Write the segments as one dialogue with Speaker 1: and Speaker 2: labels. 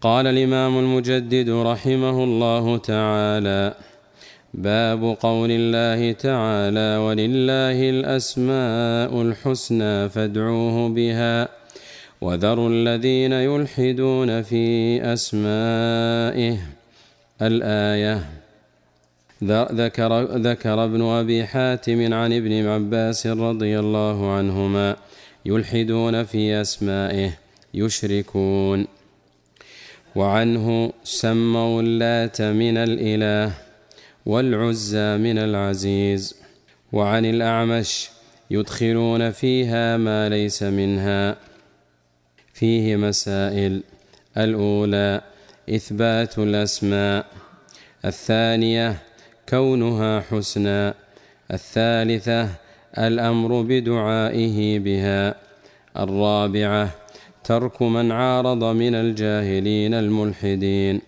Speaker 1: قال الإمام المجدد رحمه الله تعالى باب قول الله تعالى ولله الأسماء الحسنى فادعوه بها وذروا الذين يلحدون في أسمائه الآية ذكر ذكر ابن أبي حاتم عن ابن عباس رضي الله عنهما يلحدون في أسمائه يشركون وعنه سموا اللات من الإله والعزى من العزيز. وعن الأعمش يدخلون فيها ما ليس منها. فيه مسائل. الأولى إثبات الأسماء. الثانية كونها حسنى. الثالثة الأمر بدعائه بها. الرابعة ترك من عارض من الجاهلين الملحدين.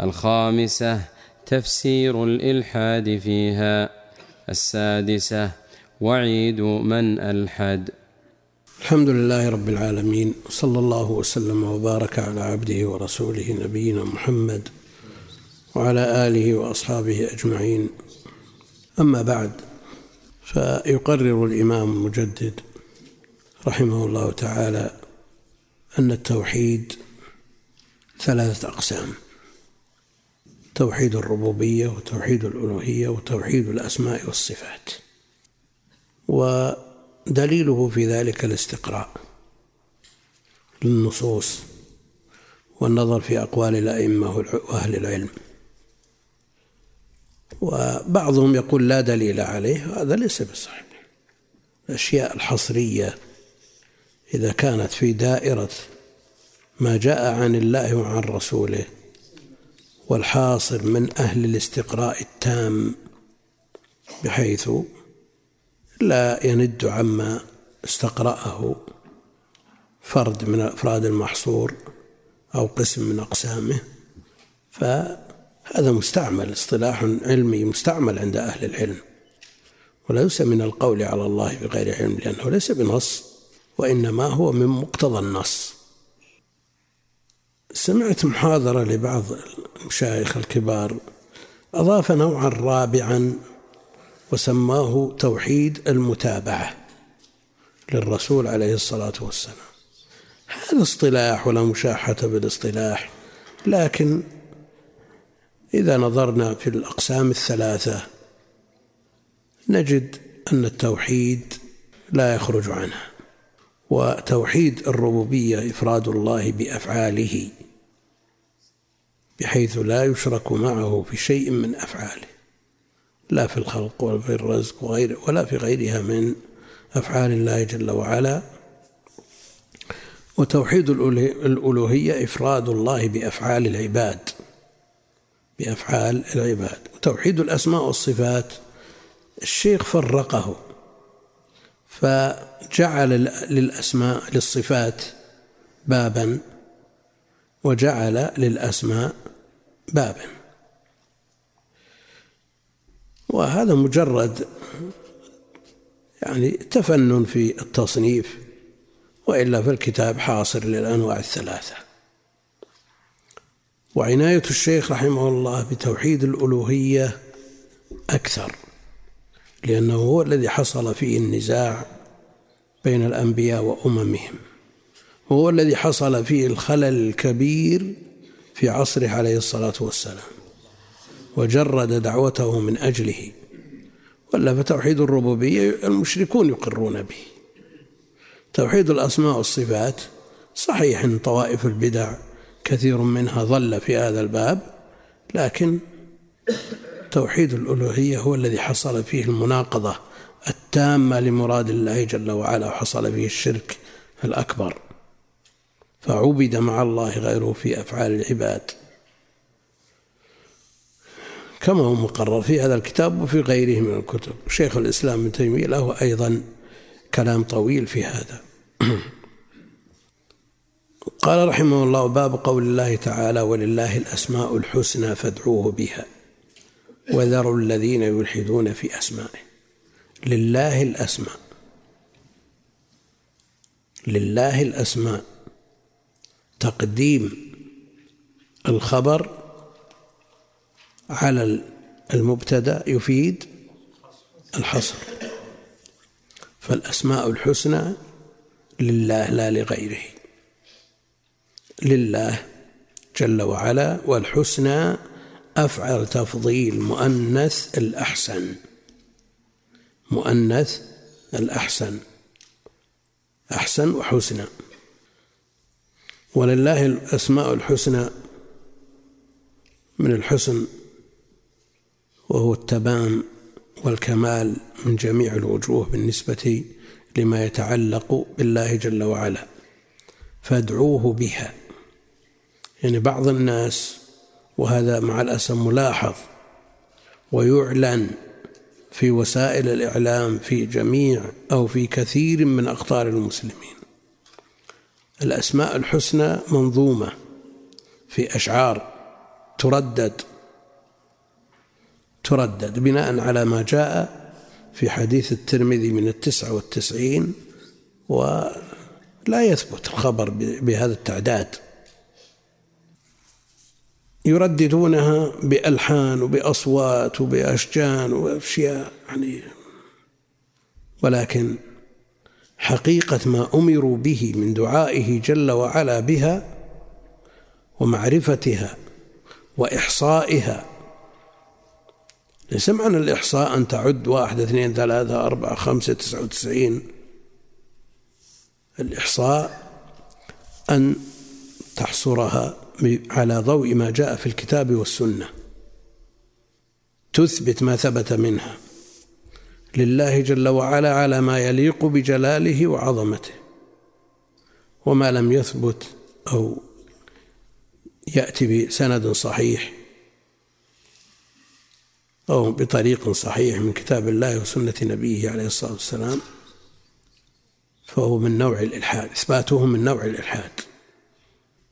Speaker 1: الخامسة تفسير الإلحاد فيها. السادسة وعيد من ألحد.
Speaker 2: الحمد لله رب العالمين وصلى الله وسلم وبارك على عبده ورسوله نبينا محمد وعلى آله وأصحابه أجمعين. أما بعد فيقرر الإمام المجدد رحمه الله تعالى أن التوحيد ثلاثة أقسام توحيد الربوبية وتوحيد الألوهية وتوحيد الأسماء والصفات. ودليله في ذلك الاستقراء للنصوص والنظر في أقوال الأئمة وأهل العلم. وبعضهم يقول لا دليل عليه هذا ليس بصحيح. الأشياء الحصرية إذا كانت في دائرة ما جاء عن الله وعن رسوله والحاصل من أهل الاستقراء التام بحيث لا يند عما استقرأه فرد من أفراد المحصور أو قسم من أقسامه. ف هذا مستعمل اصطلاح علمي مستعمل عند أهل العلم. وليس من القول على الله بغير علم لأنه ليس بنص. وإنما هو من مقتضى النص. سمعت محاضرة لبعض المشايخ الكبار أضاف نوعا رابعا وسماه توحيد المتابعة للرسول عليه الصلاة والسلام. هذا اصطلاح ولا مشاحة بالاصطلاح لكن إذا نظرنا في الأقسام الثلاثة نجد أن التوحيد لا يخرج عنها وتوحيد الربوبية إفراد الله بأفعاله بحيث لا يشرك معه في شيء من أفعاله لا في الخلق ولا في الرزق وغير ولا في غيرها من أفعال الله جل وعلا. وتوحيد الألوهية إفراد الله بأفعال العباد بأفعال العباد. وتوحيد الأسماء والصفات الشيخ فرقه فجعل للأسماء للصفات بابا وجعل للأسماء بابا. وهذا مجرد يعني تفنن في التصنيف وإلا في الكتاب حاصر للأنواع الثلاثة. وعناية الشيخ رحمه الله بتوحيد الألوهية أكثر لأنه هو الذي حصل فيه النزاع بين الأنبياء وأممهم. وهو الذي حصل فيه الخلل الكبير في عصره عليه الصلاة والسلام وجرد دعوته من أجله ولا فتوحيد الربوبية المشركون يقرون به. توحيد الأسماء والصفات صحيح أن طوائف البدع كثير منها ظل في هذا الباب لكن توحيد الألوهية هو الذي حصل فيه المناقضة التامة لمراد الله جل وعلا وحصل فيه الشرك الأكبر. فعبد مع الله غيره في أفعال العباد. كما هو مقرر في هذا الكتاب وفي غيره من الكتب. شيخ الإسلام ابن تيمية له أيضا كلام طويل في هذا. قال رحمه الله باب قول الله تعالى ولله الأسماء الحسنى فادعوه بها. وذروا الذين يلحدون في أسمائه. لله الأسماء. لله الأسماء. تقديم الخبر على المبتدأ يفيد الحصر. فالأسماء الحسنى لله لا لغيره. لله جل وعلا والحسنى أفعل تفضيل مؤنث الأحسن. مؤنث الأحسن. أحسن وحسنى ولله الأسماء الحسنى من الحسن وهو التمام والكمال من جميع الوجوه بالنسبة لما يتعلق بالله جل وعلا. فادعوه بها. يعني بعض الناس وهذا مع الأسف ملاحظ ويعلن في وسائل الإعلام في جميع أو في كثير من أقطار المسلمين. الأسماء الحسنى منظومة في أشعار تردد تردد بناء على ما جاء في حديث الترمذي من التسعة والتسعين ولا يثبت الخبر بهذا التعداد. يرددونها بألحان وبأصوات وبأشجان وأشياء يعني ولكن حقيقة ما أمروا به من دعائه جل وعلا بها ومعرفتها وإحصائها. ليس معنى الإحصاء أن تعد واحد اثنين ثلاثة أربعة خمسة تسعة وتسعين. الإحصاء أن تحصرها على ضوء ما جاء في الكتاب والسنة. تثبت ما ثبت منها. لله جل وعلا على ما يليق بجلاله وعظمته. وما لم يثبت أو يأتي بسند صحيح أو بطريق صحيح من كتاب الله وسنة نبيه عليه الصلاة والسلام فهو من نوع الإلحاد إثباته من نوع الإلحاد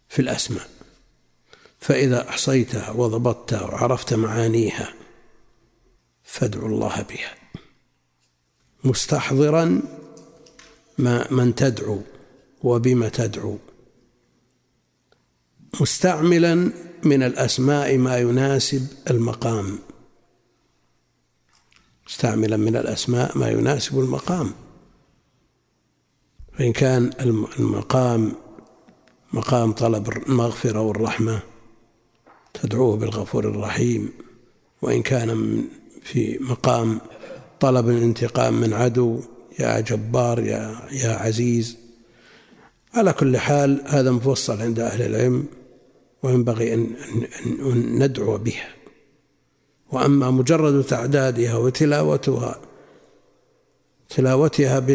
Speaker 2: في الأسماء. فإذا أحصيتها وضبطتها وعرفت معانيها فادعوا الله بها. مستحضرا ما من تدعو وبما تدعو. مستعملا من الأسماء ما يناسب المقام. مستعملا من الأسماء ما يناسب المقام. فإن كان المقام مقام طلب المغفرة والرحمة تدعوه بالغفور الرحيم وإن كان في مقام طلب الانتقام من عدو يا جبار يا يا عزيز. على كل حال هذا مفصل عند أهل العلم وينبغي أن, أن ندعو بها وأما مجرد تعدادها وتلاوتها تلاوتها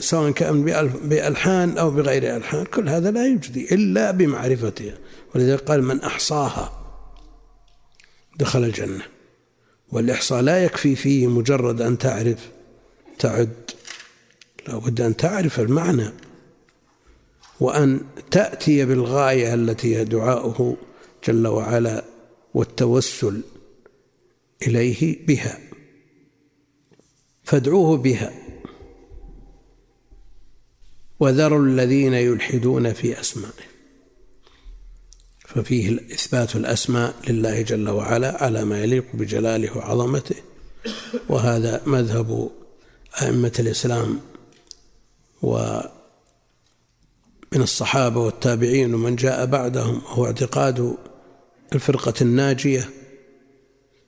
Speaker 2: سواء كان بألحان أو بغير ألحان كل هذا لا يجدي إلا بمعرفتها. ولذلك قال من أحصاها دخل الجنة. والإحصاء لا يكفي فيه مجرد أن تعرف تعد. لا بد أن تعرف المعنى. وأن تأتي بالغاية التي هي دعاؤه جل وعلا والتوسل إليه بها. فادعوه بها. وذروا الذين يلحدون في أسمائه. ففيه إثبات الأسماء لله جل وعلا على ما يليق بجلاله وعظمته. وهذا مذهب أئمة الإسلام ومن الصحابة والتابعين ومن جاء بعدهم هو اعتقاد الفرقة الناجية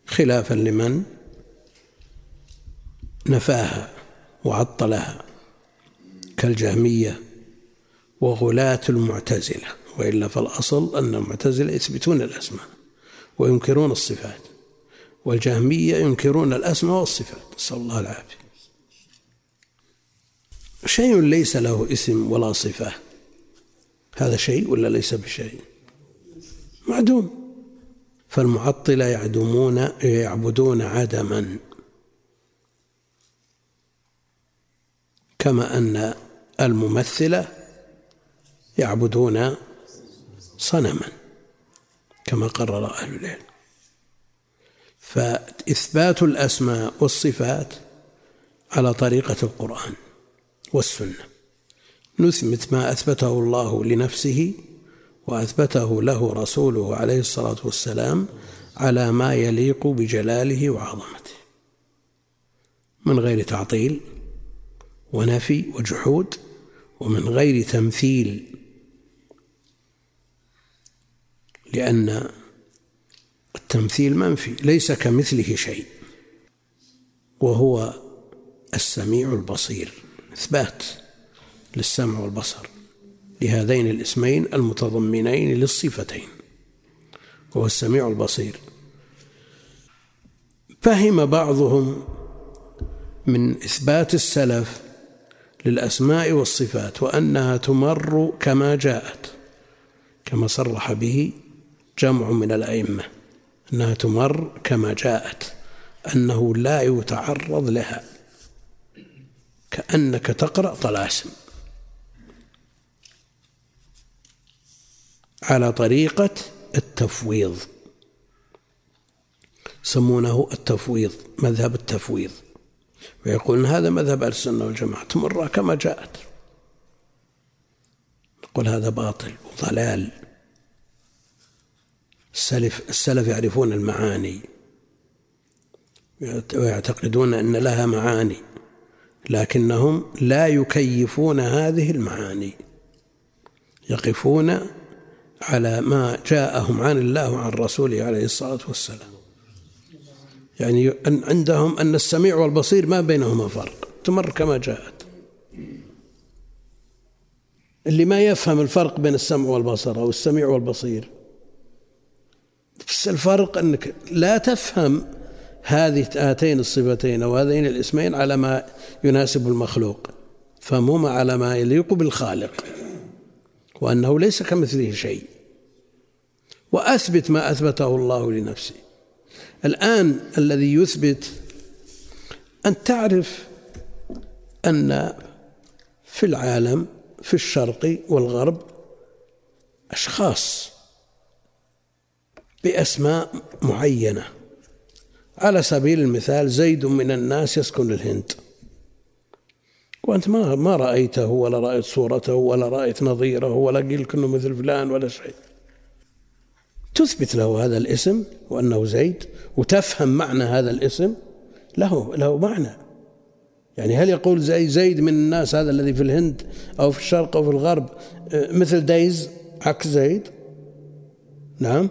Speaker 2: خلافا لمن نفاها وعطلها كالجهمية وغلاة المعتزلة. وإلا فالأصل أن المعتزلة يثبتون الأسماء وينكرون الصفات والجهمية ينكرون الأسماء والصفات. نسأل الله العافية. شيء ليس له اسم ولا صفة. هذا شيء ولا ليس بشيء؟ معدوم. فالمعطلة يعدمون يعبدون عدما. كما أن الممثلة يعبدون صنما كما قرر أهل العلم. فإثبات الأسماء والصفات على طريقة القرآن والسنة. نثبت ما أثبته الله لنفسه وأثبته له رسوله عليه الصلاة والسلام على ما يليق بجلاله وعظمته من غير تعطيل ونفي وجحود ومن غير تمثيل لأن التمثيل منفي ليس كمثله شيء. وهو السميع البصير إثبات للسمع والبصر لهذين الاسمين المتضمنين للصفتين. وهو السميع البصير. فهم بعضهم من إثبات السلف للأسماء والصفات وأنها تمر كما جاءت كما صرح به جمع من الأئمة أنها تمر كما جاءت أنه لا يتعرض لها. كأنك تقرأ طلاسم. على طريقة التفويض. يسمونه التفويض مذهب التفويض. ويقولون هذا مذهب السنة والجماعة تمر كما جاءت. نقول هذا باطل وضلال. السلف السلف يعرفون المعاني. ويعتقدون أن لها معاني لكنهم لا يكيفون هذه المعاني. يقفون على ما جاءهم عن الله وعن رسوله عليه الصلاة والسلام. يعني عندهم أن السميع والبصير ما بينهما فرق تمر كما جاءت. اللي ما يفهم الفرق بين السمع والبصر أو السميع والبصير. بس الفرق أنك لا تفهم هذه هاتين الصفتين أو هذين الاسمين على ما يناسب المخلوق فهمهما على ما يليق بالخالق وأنه ليس كمثله شيء. وأثبت ما أثبته الله لنفسه. الآن الذي يثبت أن تعرف أن في العالم في الشرق والغرب أشخاص بأسماء معينة. على سبيل المثال زيد من الناس يسكن الهند وأنت ما ما رأيته ولا رأيت صورته ولا رأيت نظيره ولا قيل كأنه مثل فلان ولا شيء. تثبت له هذا الاسم وأنه زيد وتفهم معنى هذا الاسم له له معنى. يعني هل يقول زي زيد من الناس هذا الذي في الهند أو في الشرق أو في الغرب آه، مثل دايز عكس زيد؟ نعم.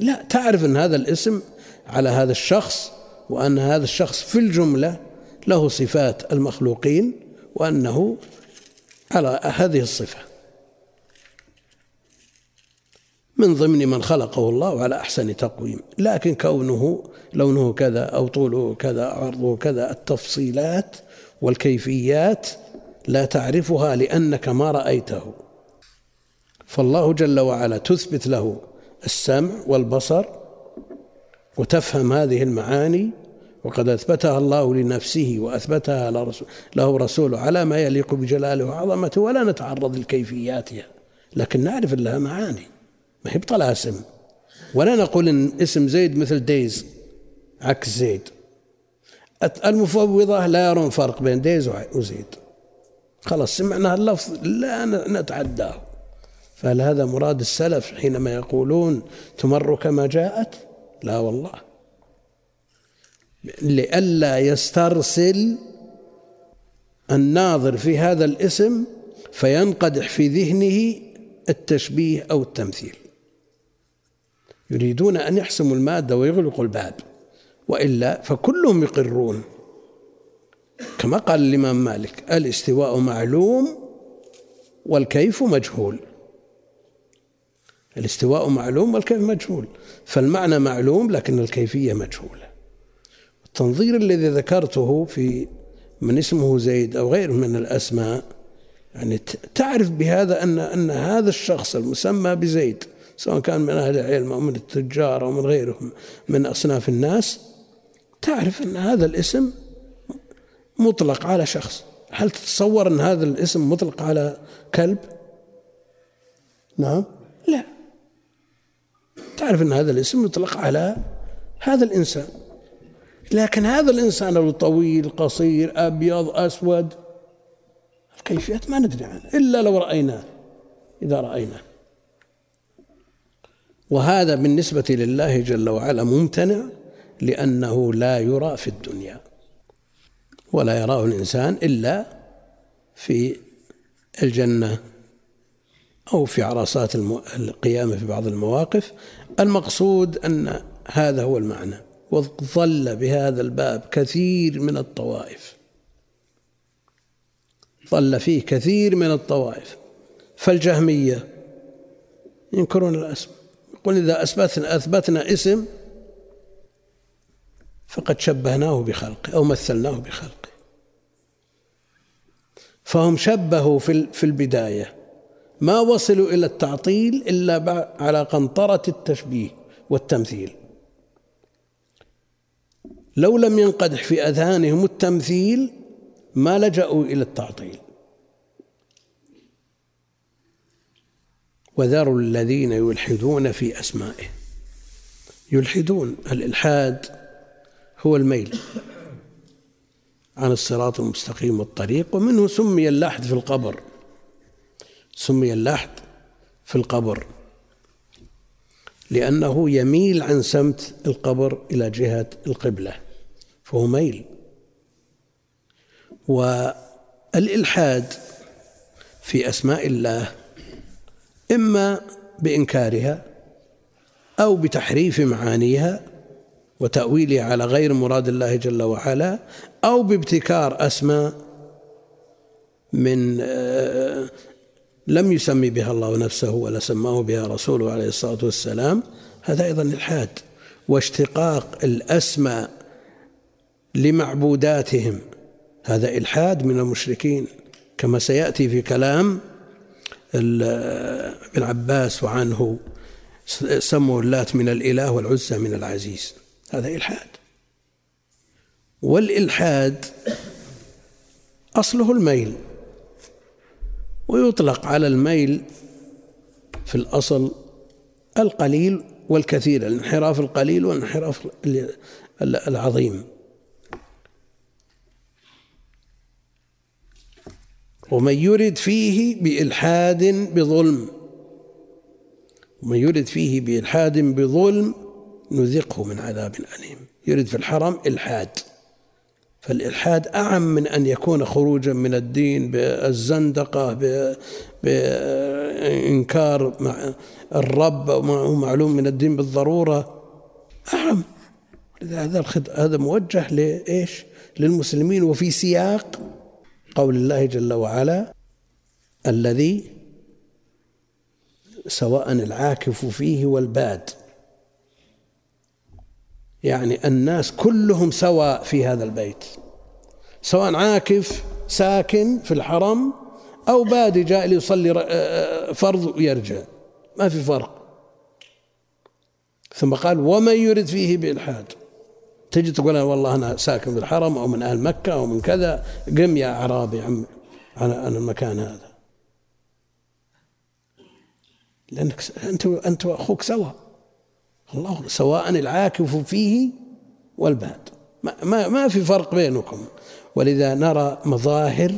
Speaker 2: لا تعرف أن هذا الاسم على هذا الشخص وأن هذا الشخص في الجملة له صفات المخلوقين وأنه على هذه الصفة. من ضمن من خلقه الله على أحسن تقويم لكن كونه لونه كذا أو طوله كذا أو عرضه كذا التفصيلات والكيفيات لا تعرفها لأنك ما رأيته. فالله جل وعلا تثبت له السمع والبصر وتفهم هذه المعاني وقد أثبتها الله لنفسه وأثبتها له رسوله على ما يليق بجلاله وعظمته ولا نتعرض لكيفياتها لكن نعرف لها معاني ما هي بطلاسم ولا نقول إن اسم زيد مثل ديز عكس زيد. المفوضة لا يرون فرق بين ديز وزيد. خلاص سمعنا اللفظ لا نتعداه. فهل هذا مراد السلف حينما يقولون تمر كما جاءت؟ لا والله. لئلا يسترسل الناظر في هذا الاسم فينقدح في ذهنه التشبيه أو التمثيل. يريدون أن يحسموا المادة ويغلقوا الباب. وإلا فكلهم يقرون. كما قال الإمام مالك الاستواء معلوم والكيف مجهول. الاستواء معلوم والكيف مجهول. فالمعنى معلوم لكن الكيفية مجهولة. التنظير الذي ذكرته في من اسمه زيد أو غيره من الأسماء يعني تعرف بهذا أن أن هذا الشخص المسمى بزيد سواء كان من أهل العلم أو من التجار أو من غيرهم من أصناف الناس تعرف أن هذا الاسم مطلق على شخص. هل تتصور أن هذا الاسم مطلق على كلب؟ نعم. لا تعرف أن هذا الاسم يطلق على هذا الإنسان. لكن هذا الإنسان الطويل قصير أبيض أسود الكيفيات ما ندري عنها إلا لو رأيناه إذا رأيناه. وهذا بالنسبة لله جل وعلا ممتنع لأنه لا يرى في الدنيا ولا يراه الإنسان إلا في الجنة أو في عرصات القيامة في بعض المواقف. المقصود أن هذا هو المعنى وظل بهذا الباب كثير من الطوائف. ظل فيه كثير من الطوائف. فالجهمية ينكرون الأسماء يقول إذا أثبتنا أثبتنا اسم فقد شبهناه بخلقه أو مثلناه بخلقه. فهم شبهوا في البداية. ما وصلوا إلى التعطيل إلا على قنطرة التشبيه والتمثيل. لو لم ينقدح في أذهانهم التمثيل ما لجأوا إلى التعطيل. وذروا الذين يلحدون في أسمائه. يلحدون الإلحاد هو الميل عن الصراط المستقيم والطريق ومنه سمي اللحد في القبر. سمي اللحد في القبر لأنه يميل عن سمت القبر إلى جهة القبلة فهو ميل. والإلحاد في أسماء الله إما بإنكارها أو بتحريف معانيها وتأويلها على غير مراد الله جل وعلا أو بابتكار أسماء من آه، لم يسمي بها الله نفسه ولا سماه بها رسوله عليه الصلاة والسلام هذا أيضا إلحاد واشتقاق الأسماء لمعبوداتهم. هذا إلحاد من المشركين. كما سيأتي في كلام ابن عباس وعنه سموا اللات من الإله والعزى من العزيز. هذا إلحاد. والإلحاد أصله الميل. ويطلق على الميل في الأصل القليل والكثير الانحراف القليل والانحراف العظيم. ومن يرد فيه بإلحاد بظلم ومن يرد فيه بإلحاد بظلم نذقه من عذاب أليم. يرد في الحرم إلحاد. فالإلحاد أعم من أن يكون خروجا من الدين بالزندقة بإنكار الرب هو معلوم من الدين بالضرورة. أعم. هذا هذا موجه لإيش؟ للمسلمين. وفي سياق قول الله جل وعلا الذي سواء العاكف فيه والباد. يعني الناس كلهم سواء في هذا البيت سواء عاكف ساكن في الحرم أو بادي جاء ليصلي آه، آه، فرض ويرجع. ما في فرق. ثم قال ومن يرد فيه بإلحاد؟ تجي تقول أنا والله أنا ساكن في الحرم أو من أهل مكة أو من كذا قم يا أعرابي عم عن المكان هذا. لأنك أنت أنت وأخوك سوا. الله سواء العاكف فيه والباد. ما, ما, في فرق بينكم. ولذا نرى مظاهر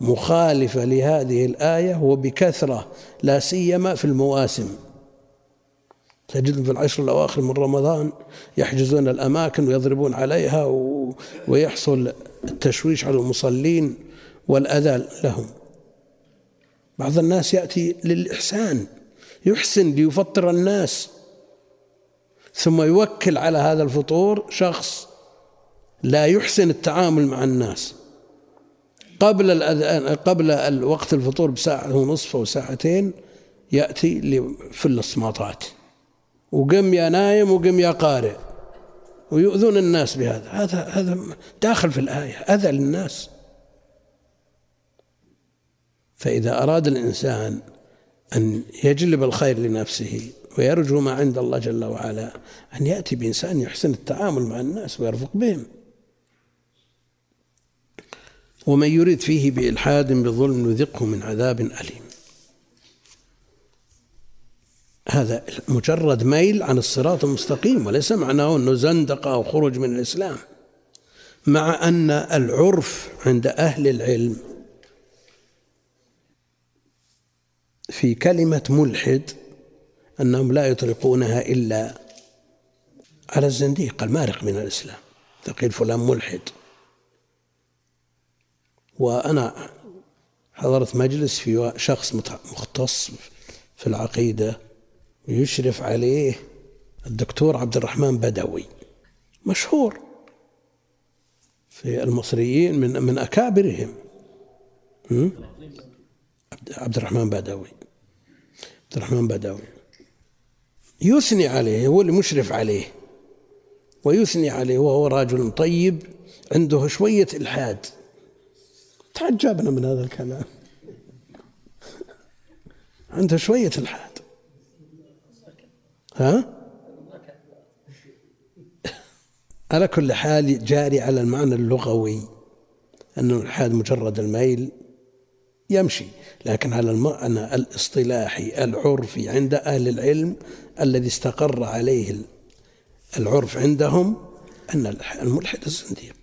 Speaker 2: مخالفة لهذه الآية وبكثرة لا سيما في المواسم. تجدهم في العشر الأواخر من رمضان يحجزون الأماكن ويضربون عليها ويحصل التشويش على المصلين والأذى لهم. بعض الناس يأتي للإحسان يحسن ليفطر الناس. ثم يوكل على هذا الفطور شخص لا يحسن التعامل مع الناس. قبل الأذان قبل وقت الفطور بساعة ونصف أو ساعتين يأتي في الصماطات وقم يا نايم وقم يا قارئ. ويؤذون الناس بهذا. هذا هذا داخل في الآية. أذى للناس. فإذا أراد الإنسان أن يجلب الخير لنفسه ويرجو ما عند الله جل وعلا أن يأتي بإنسان يحسن التعامل مع الناس ويرفق بهم. ومن يريد فيه بإلحاد بظلم نذقه من عذاب أليم. هذا مجرد ميل عن الصراط المستقيم وليس معناه أنه زندقة أو خروج من الإسلام مع أن العرف عند أهل العلم في كلمة ملحد أنهم لا يطلقونها إلا على الزنديق المارق من الإسلام. تقول فلان ملحد. وأنا حضرت مجلس في شخص مختص في العقيدة يشرف عليه الدكتور عبد الرحمن بدوي. مشهور في المصريين من من أكابرهم. عبد الرحمن بدوي. عبد الرحمن بدوي. يثني عليه هو اللي مشرف عليه. ويثني عليه وهو رجل طيب عنده شوية إلحاد. تعجبنا من هذا الكلام. عنده شوية إلحاد. ها؟ على كل حال جاري على المعنى اللغوي أن الإلحاد مجرد الميل يمشي. لكن على المعنى الاصطلاحي العرفي عند أهل العلم الذي استقر عليه العرف عندهم أن الملحد الزنديق.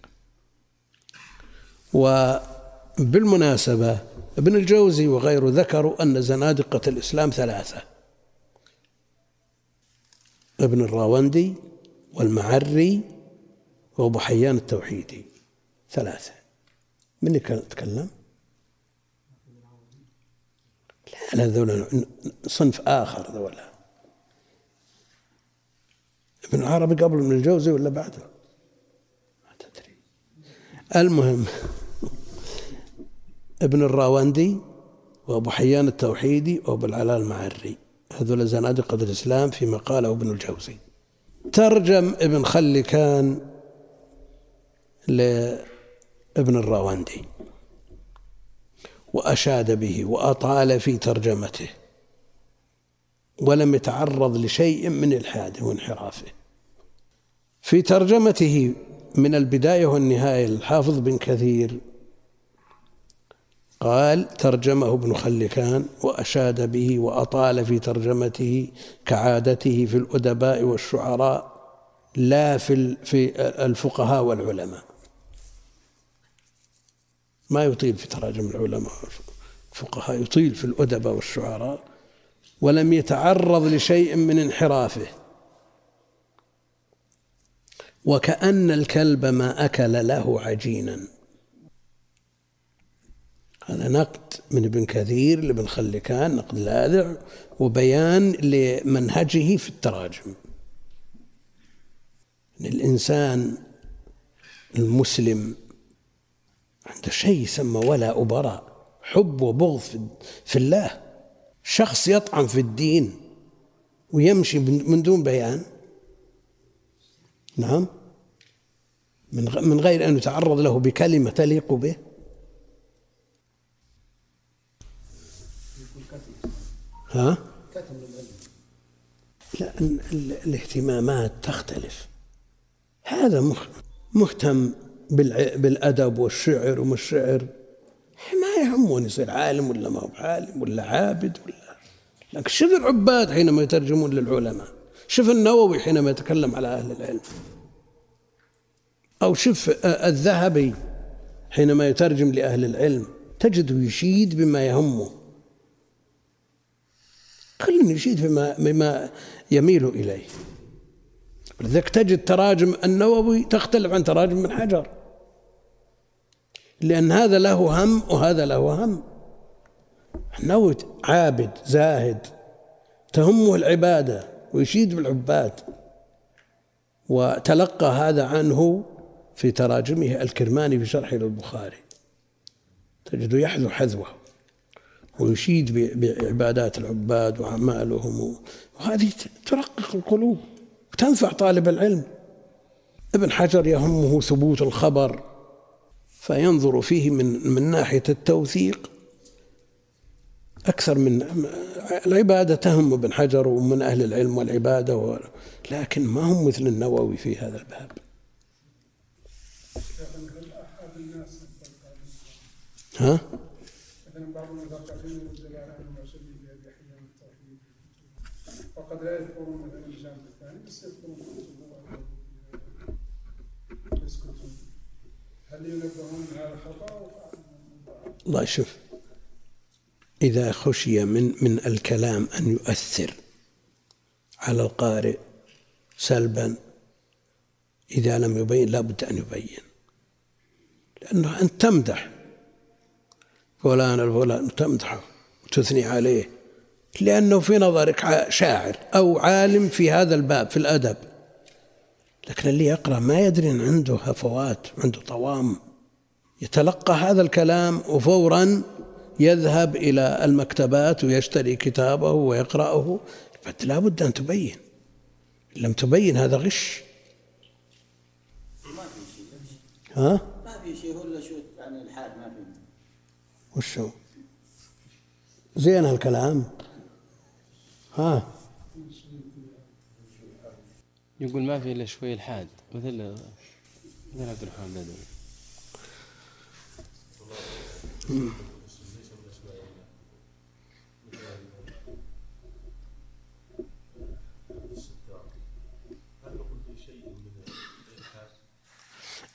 Speaker 2: وبالمناسبة ابن الجوزي وغيره ذكروا أن زنادقة الإسلام ثلاثة ابن الراوندي والمعري وأبو حيان التوحيدي. ثلاثة. من يتكلم؟ لا ذولا صنف آخر ذولا. ابن العربي قبل من الجوزي ولا بعده؟ ما تدري. المهم ابن الراوندي وابو حيان التوحيدي وابو العلاء المعري هذول زنادقة الإسلام فيما قاله ابن الجوزي. ترجم ابن خلكان لابن الراوندي. وأشاد به وأطال في ترجمته. ولم يتعرض لشيء من إلحاده وانحرافه. في ترجمته من البداية والنهاية الحافظ بن كثير قال ترجمه ابن خلكان وأشاد به وأطال في ترجمته كعادته في الأدباء والشعراء لا في في الفقهاء والعلماء. ما يطيل في تراجم العلماء الفقهاء يطيل في الأدباء والشعراء ولم يتعرض لشيء من انحرافه. وكأن الكلب ما أكل له عجينا. هذا نقد من ابن كثير لابن خلكان نقد لاذع وبيان لمنهجه في التراجم. الإنسان المسلم عنده شيء يسمى ولا أبراء حب وبغض في الله. شخص يطعن في الدين ويمشي من دون بيان. نعم. من غير أن يتعرض له بكلمة تليق به. ها؟ لا الاهتمامات تختلف. هذا مهتم بالأدب والشعر وما الشعر. ما يهمه يصير عالم ولا ما هو عالم ولا عابد ولا لكن شوف العباد حينما يترجمون للعلماء؟ شوف النووي حينما يتكلم على أهل العلم؟ أو شوف الذهبي حينما يترجم لأهل العلم؟ تجده يشيد بما يهمه. كل يشيد بما بما يميل إليه. ولذلك تجد تراجم النووي تختلف عن تراجم من حجر لأن هذا له هم وهذا له هم. النووي عابد زاهد. تهمه العبادة ويشيد بالعباد. وتلقى هذا عنه في تراجمه الكرماني في شرحه للبخاري. تجده يحذو حذوه ويشيد بعبادات العباد وأعمالهم. وهذه ترقق القلوب وتنفع طالب العلم. ابن حجر يهمه ثبوت الخبر فينظر فيه من من ناحية التوثيق أكثر من العبادة تهم ابن حجر ومن أهل العلم والعبادة و... لكن ما هم مثل النووي في هذا الباب ها؟ وقد لا يذكرون مثلا الثاني بس يذكرون يسكتون هل ينبهون الله يشوف إذا خشي من من الكلام أن يؤثر على القارئ سلبا إذا لم يبين لا بد أن يبين لأنه أنت تمدح. فلان الفلان تمدحه وتثني عليه لأنه في نظرك شاعر أو عالم في هذا الباب في الأدب. لكن اللي يقرأ ما يدري أن عنده هفوات عنده طوام يتلقى هذا الكلام وفورا يذهب إلى المكتبات ويشتري كتابه ويقرأه. لا بد أن تبين. لم تبين هذا غش.
Speaker 3: ها؟ ما في شيء هو الا شو يعني الحاد ما في.
Speaker 2: وشو؟ زين هالكلام. ها؟
Speaker 1: يقول ما في إلا شوي الحاد. مثل مثل عبد الرحمن بدوي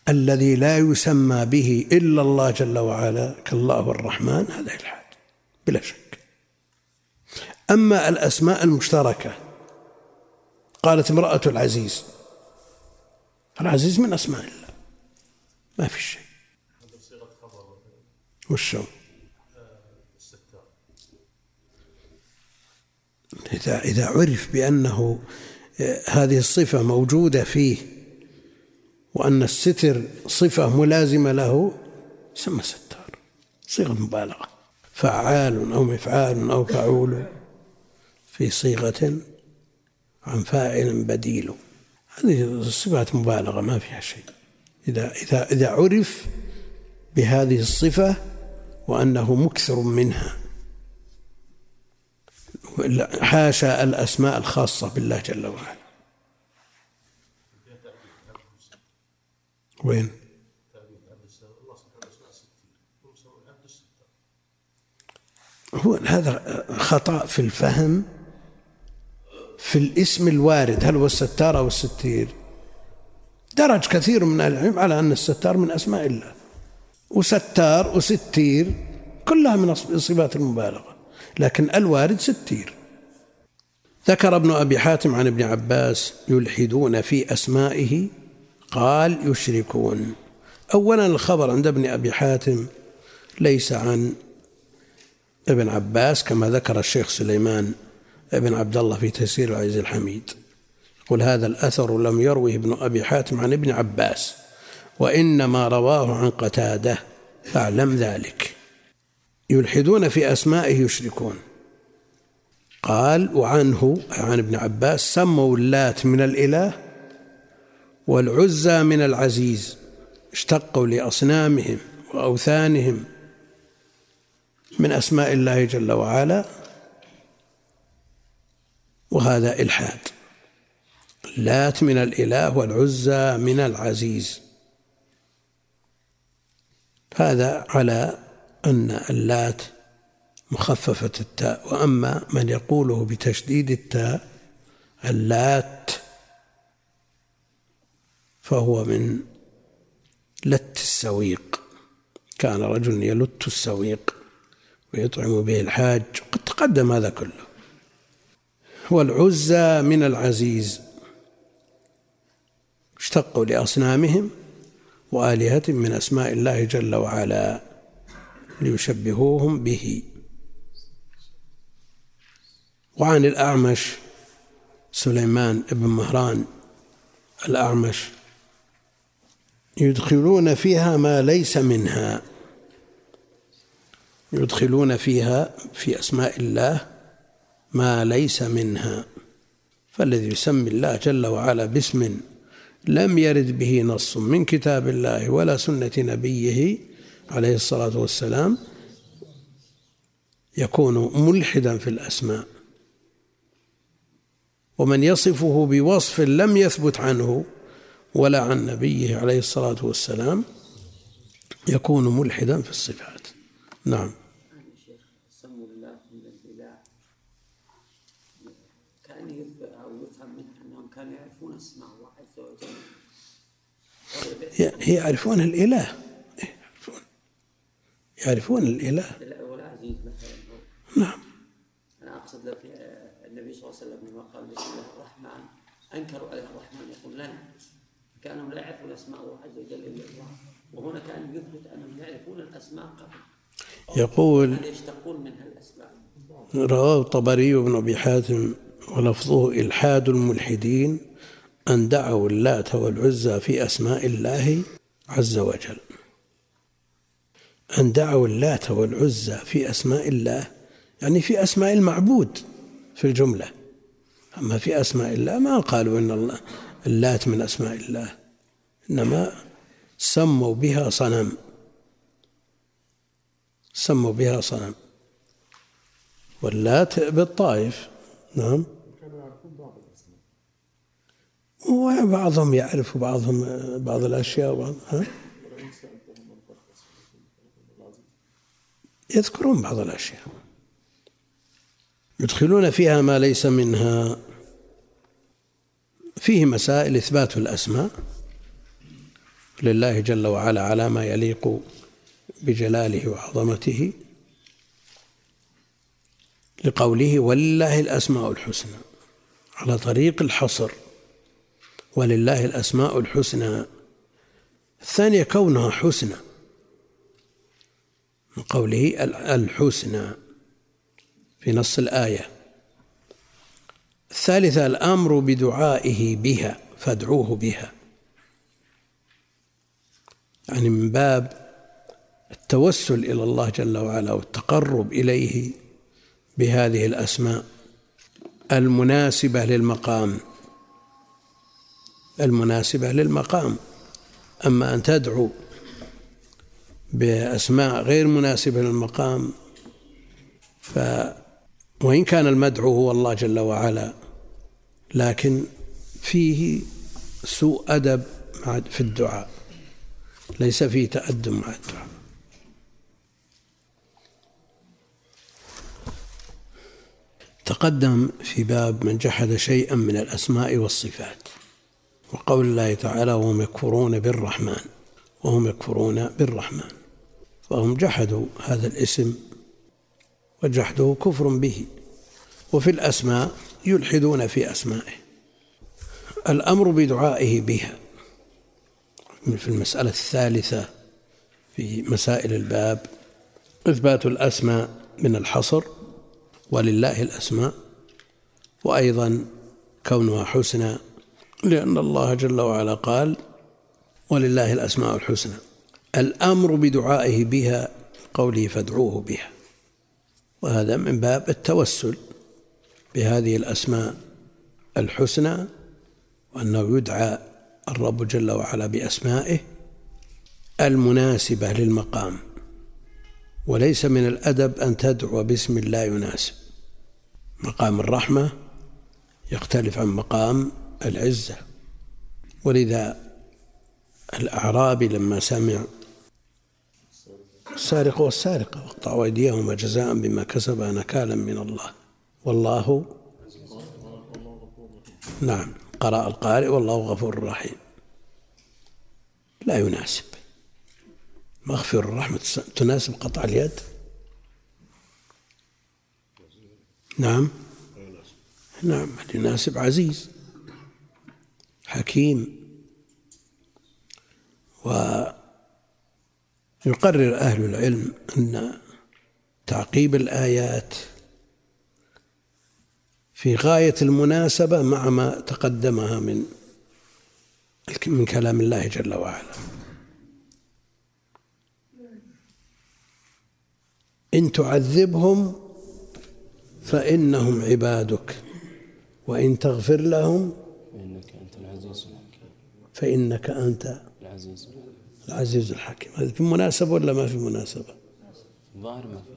Speaker 2: الذي لا يسمى به إلا الله جل وعلا كالله الرحمن هذا إلحاد بلا شك. أما الأسماء المشتركة قالت امرأة العزيز. العزيز من أسماء الله. ما في شيء. وشو إذا إذا عرف بأنه هذه الصفة موجودة فيه وأن الستر صفة ملازمة له يسمى ستار صيغة مبالغة فعال أو مفعال أو فعول في صيغة عن فاعل بديل. هذه صفات مبالغة ما فيها شيء. إذا إذا إذا عرف بهذه الصفة وأنه مكثر منها حاشا الأسماء الخاصة بالله جل وعلا. وين؟ هو هذا خطأ في الفهم في الاسم الوارد هل هو الستار أو الستير؟ درج كثير من أهل العلم على أن الستار من أسماء الله. وستار وستير كلها من صفات المبالغة لكن الوارد ستير. ذكر ابن أبي حاتم عن ابن عباس يلحدون في أسمائه قال يشركون. أولا الخبر عند ابن أبي حاتم ليس عن ابن عباس كما ذكر الشيخ سليمان ابن عبد الله في تيسير العزيز الحميد. يقول هذا الأثر لم يروه ابن أبي حاتم عن ابن عباس وإنما رواه عن قتادة فاعلم ذلك. يلحدون في أسمائه يشركون. قال وعنه عن ابن عباس سموا اللات من الإله والعزى من العزيز اشتقوا لأصنامهم وأوثانهم من أسماء الله جل وعلا وهذا إلحاد. اللات من الإله والعزى من العزيز. هذا على أن اللات مخففة التاء وأما من يقوله بتشديد التاء اللات فهو من لت السويق. كان رجل يلت السويق ويطعم به الحاج قد تقدم هذا كله. والعزى من العزيز اشتقوا لأصنامهم وآلهتهم من أسماء الله جل وعلا ليشبهوهم به. وعن الأعمش سليمان بن مهران الأعمش يدخلون فيها ما ليس منها. يدخلون فيها في أسماء الله ما ليس منها. فالذي يسمي الله جل وعلا باسم لم يرد به نص من كتاب الله ولا سنة نبيه عليه الصلاة والسلام يكون ملحدا في الأسماء. ومن يصفه بوصف لم يثبت عنه ولا عن نبيه عليه الصلاة والسلام يكون ملحدا في الصفات. نعم.
Speaker 3: يعرفون
Speaker 2: الإله. يعرفون يعرفون الإله. نعم.
Speaker 3: أنا أقصد لك النبي صلى الله عليه وسلم لما قال بسم الله الرحمن أنكروا عليه الرحمن يقول لنا كانهم لا يعرفون اسماء الله عز وجل إلا الله. وهنا كان يثبت انهم يعرفون الأسماء قبل.
Speaker 2: يقول
Speaker 3: يشتقون منها الأسماء.
Speaker 2: رواه الطبري بن أبي حاتم ولفظه إلحاد الملحدين أن دعوا اللات والعزى في أسماء الله عز وجل. أن دعوا اللات والعزى في أسماء الله يعني في أسماء المعبود في الجملة. أما في أسماء الله ما قالوا إن الله اللات من أسماء الله. إنما سموا بها صنم. سموا بها صنم. واللات بالطائف. نعم. وبعضهم يعرف بعضهم بعض الأشياء وبعض ها؟ يذكرون بعض الأشياء. يدخلون فيها ما ليس منها. فيه مسائل إثبات الأسماء لله جل وعلا على ما يليق بجلاله وعظمته لقوله ولله الأسماء الحسنى على طريق الحصر ولله الأسماء الحسنى الثانية كونها حسنى من قوله الحسنى في نص الآية الثالثة الأمر بدعائه بها فادعوه بها. يعني من باب التوسل إلى الله جل وعلا والتقرب إليه بهذه الأسماء المناسبة للمقام. المناسبة للمقام. أما أن تدعو بأسماء غير مناسبة للمقام ف وإن كان المدعو هو الله جل وعلا لكن فيه سوء أدب في الدعاء. ليس فيه تأدب مع الدعاء. تقدم في باب من جحد شيئا من الأسماء والصفات وقول الله تعالى وهم يكفرون بالرحمن وهم يكفرون بالرحمن. فهم جحدوا هذا الاسم وجحده كفر به. وفي الأسماء يلحدون في أسمائه. الأمر بدعائه بها. في المسألة الثالثة في مسائل الباب إثبات الأسماء من الحصر ولله الأسماء وأيضا كونها حسنى لأن الله جل وعلا قال ولله الأسماء الحسنى. الأمر بدعائه بها قوله فادعوه بها. وهذا من باب التوسل. بهذه الأسماء الحسنى وأنه يدعى الرب جل وعلا بأسمائه المناسبة للمقام. وليس من الأدب أن تدعو باسم لا يناسب. مقام الرحمة يختلف عن مقام العزة. ولذا الأعرابي لما سمع السارق والسارقة واقطعوا أيديهما جزاء بما كسبا نكالا من الله. والله نعم قرأ القارئ والله غفور رحيم. لا يناسب. مغفر الرحمة تناسب قطع اليد؟ نعم. نعم يناسب عزيز. حكيم. ويقرر أهل العلم أن تعقيب الآيات في غاية المناسبة مع ما تقدمها من من كلام الله جل وعلا. إن تعذبهم فإنهم عبادك وإن تغفر لهم
Speaker 1: فإنك أنت العزيز الحكيم.
Speaker 2: فإنك أنت
Speaker 1: العزيز
Speaker 2: العزيز الحكيم. هذا في مناسبة ولا ما في مناسبة؟
Speaker 1: الظاهر ما في.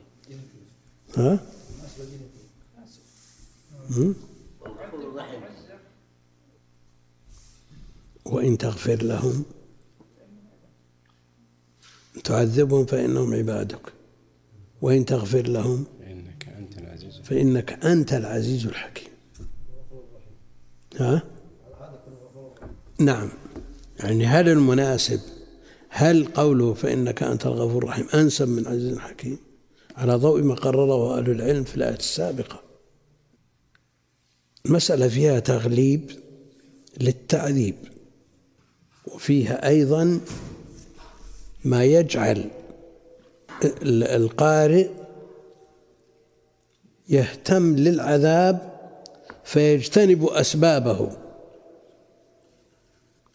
Speaker 2: ها؟ وإن تغفر لهم تعذبهم فإنهم عبادك. وإن تغفر لهم
Speaker 1: فإنك أنت العزيز
Speaker 2: فإنك أنت العزيز الحكيم. ها؟ نعم. يعني هل المناسب هل قوله فإنك أنت الغفور الرحيم أنسب من عزيز حكيم؟ على ضوء ما قرره أهل العلم في الآية السابقة. المسألة فيها تغليب للتعذيب وفيها أيضا ما يجعل القارئ يهتم للعذاب فيجتنب أسبابه.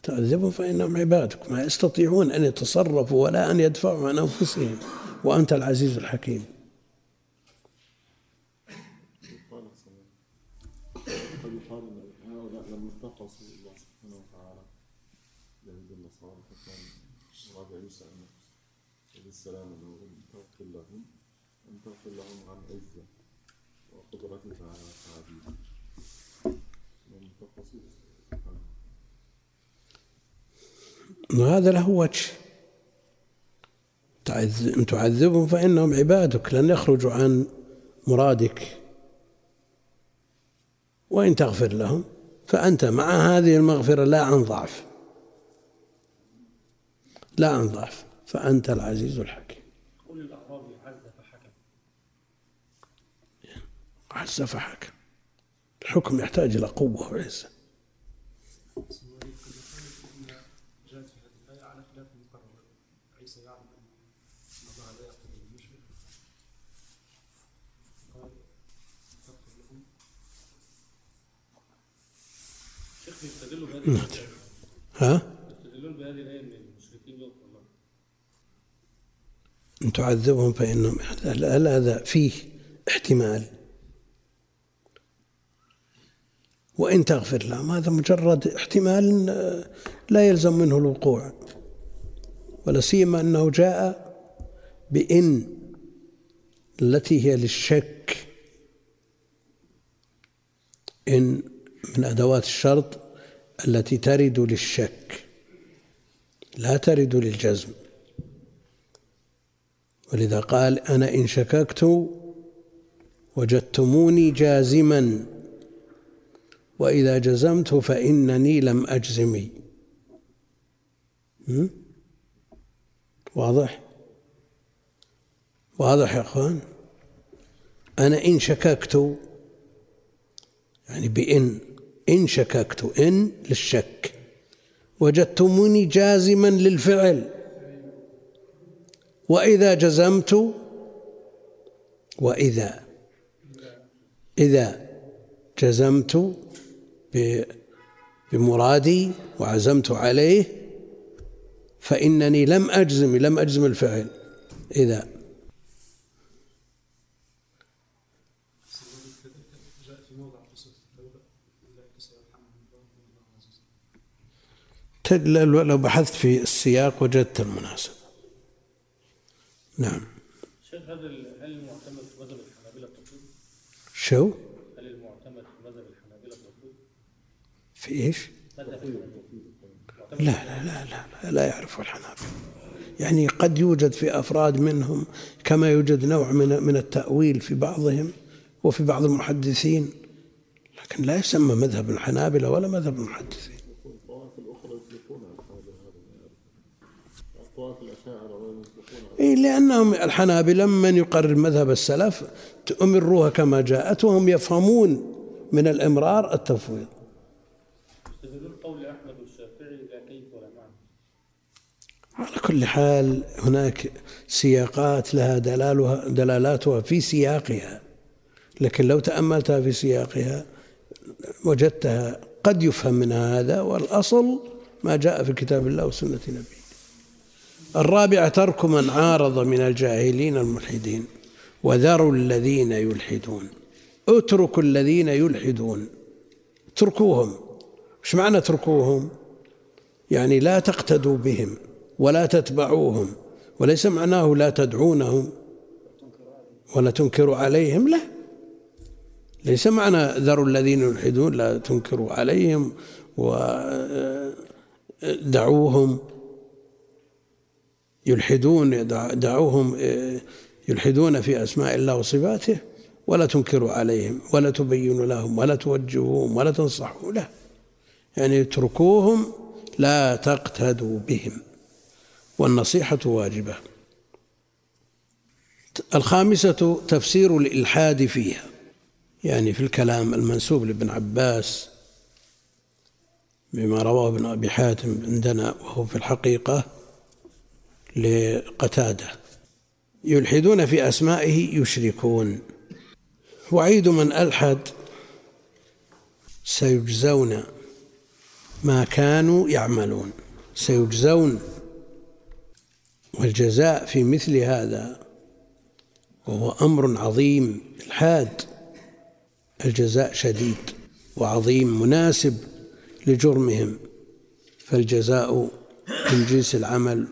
Speaker 2: تعذبهم فإنهم عبادك ما يستطيعون أن يتصرفوا ولا أن يدفعوا عن أنفسهم. وأنت العزيز الحكيم
Speaker 4: قد يقال ان هؤلاء لما اتقصوا الله سبحانه وتعالى يهود النصارى فكان مراد عيسى النفس عليه السلام انه ان تغفر لهم ان تغفر لهم عن عزه وقدرتك على تعذيب لما اتقصوا سبحانه
Speaker 2: وهذا له وجه. إن تعذبهم فإنهم عبادك لن يخرجوا عن مرادك. وإن تغفر لهم فأنت مع هذه المغفرة لا عن ضعف. لا عن ضعف. فأنت العزيز الحكيم.
Speaker 5: قل الأعرابي عز فحكم
Speaker 2: عز فحكم الحكم يحتاج إلى قوة وعزة
Speaker 5: جاءت في هذه الآية على خلاف مقرر عيسى يعلم أن الله لا يقبل المشرك قال تغفر لهم شيخ يستدلوا بهذه الآية
Speaker 2: ها؟
Speaker 5: بهذه الآية أن
Speaker 2: تعذبهم فإنهم هل هذا فيه احتمال؟ وإن تغفر لهم هذا مجرد احتمال آه، لا يلزم منه الوقوع. ولا سيما أنه جاء بإن التي هي للشك إن من أدوات الشرط التي ترد للشك لا ترد للجزم. ولذا قال أنا إن شككت وجدتموني جازما وإذا جزمت فإنني لم أجزم هم؟ واضح؟ واضح يا أخوان؟ أنا إن شككت يعني بإن. إن شككت إن للشك. وجدتموني جازما للفعل. وإذا جزمت وإذا إذا جزمت بمرادي وعزمت عليه فإنني لم أجزم لم أجزم الفعل. إذا
Speaker 5: جاء في موضع قصة التوبة إلا سيرحمهم الله إن الله عزيز
Speaker 2: تد- لو بحثت في السياق وجدت المناسبة نعم.
Speaker 5: شيخ هل ال- هل المعتمد في مذهب الحنابلة؟
Speaker 2: شو؟
Speaker 5: هل المعتمد في مذهب الحنابلة؟
Speaker 2: في لا لا لا لا لا, لا يعرف الحنابلة. يعني قد يوجد في أفراد منهم كما يوجد نوع من من التأويل في بعضهم وفي بعض المحدثين لكن لا يسمى مذهب الحنابلة ولا مذهب المحدثين
Speaker 4: الطوائف الاخرى يطلقون على هذا هذا الطوائف الاشاعره ولا يطلقون على
Speaker 2: إيه لأنهم الحنابلة من يقرر مذهب السلف أمروها كما جاءت وهم يفهمون من الإمرار التفويض.
Speaker 5: يستدلون قول أحمد والشافعي لا كيف ولا معنى؟
Speaker 2: على كل حال هناك سياقات لها دلالها دلالاتها في سياقها. لكن لو تأملتها في سياقها وجدتها قد يفهم منها هذا والأصل ما جاء في كتاب الله وسنة نبيه. الرابعة ترك من عارض من الجاهلين الملحدين وذروا الذين يلحدون. اتركوا الذين يلحدون. اتركوهم. إيش معنى اتركوهم؟ يعني لا تقتدوا بهم ولا تتبعوهم وليس معناه لا تدعونهم ولا تنكروا عليهم لا. ليس معنى ذروا الذين يلحدون لا تنكروا عليهم ودعوهم يلحدون دعوهم يلحدون في أسماء الله وصفاته ولا تنكروا عليهم ولا تبينوا لهم ولا توجهوهم ولا تنصحوا له. يعني اتركوهم لا تقتدوا بهم. والنصيحة واجبة. الخامسة تفسير الإلحاد فيها. يعني في الكلام المنسوب لابن عباس بما رواه ابن أبي حاتم عندنا وهو في الحقيقة لقتادة. يلحدون في أسمائه يشركون. وعيد من ألحد سيجزون ما كانوا يعملون. سيجزون والجزاء في مثل هذا وهو أمر عظيم إلحاد. الجزاء شديد وعظيم مناسب لجرمهم. فالجزاء من جنس العمل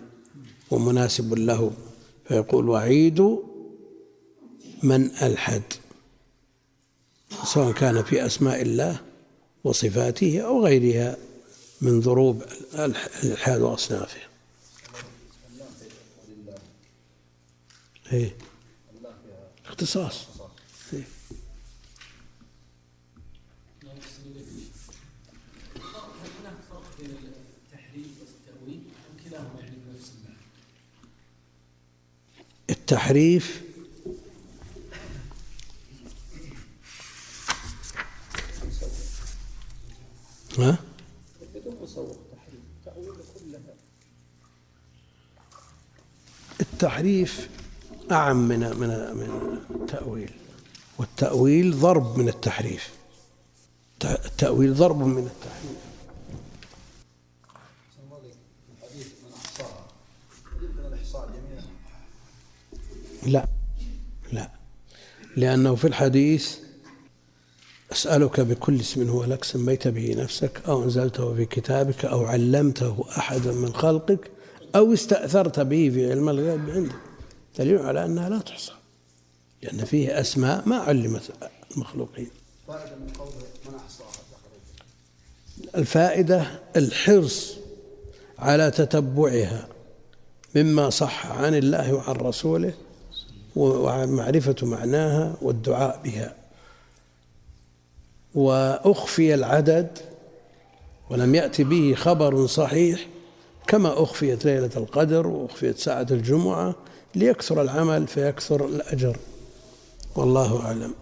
Speaker 2: ومناسب له فيقول وعيد من ألحد. سواء كان في أسماء الله وصفاته أو غيرها من ضروب الإلحاد وأصنافه. إيه. اختصاص إيه. التحريف ها؟ التحريف أعم من من من التأويل والتأويل ضرب من التحريف التأويل ضرب من التحريف لا. لا. لأنه في الحديث أسألك بكل اسم هو لك سميت به نفسك أو أنزلته في كتابك أو علمته أحدا من خلقك أو استأثرت به في علم الغيب عندك. دليل على أنها لا تحصى. لأن فيه أسماء ما علمت المخلوقين. الفائدة الحرص على تتبعها مما صح عن الله وعن رسوله ومعرفة معناها والدعاء بها. وأخفي العدد ولم يأتي به خبر صحيح كما أخفيت ليلة القدر وأخفيت ساعة الجمعة ليكثر العمل فيكثر الأجر. والله أعلم.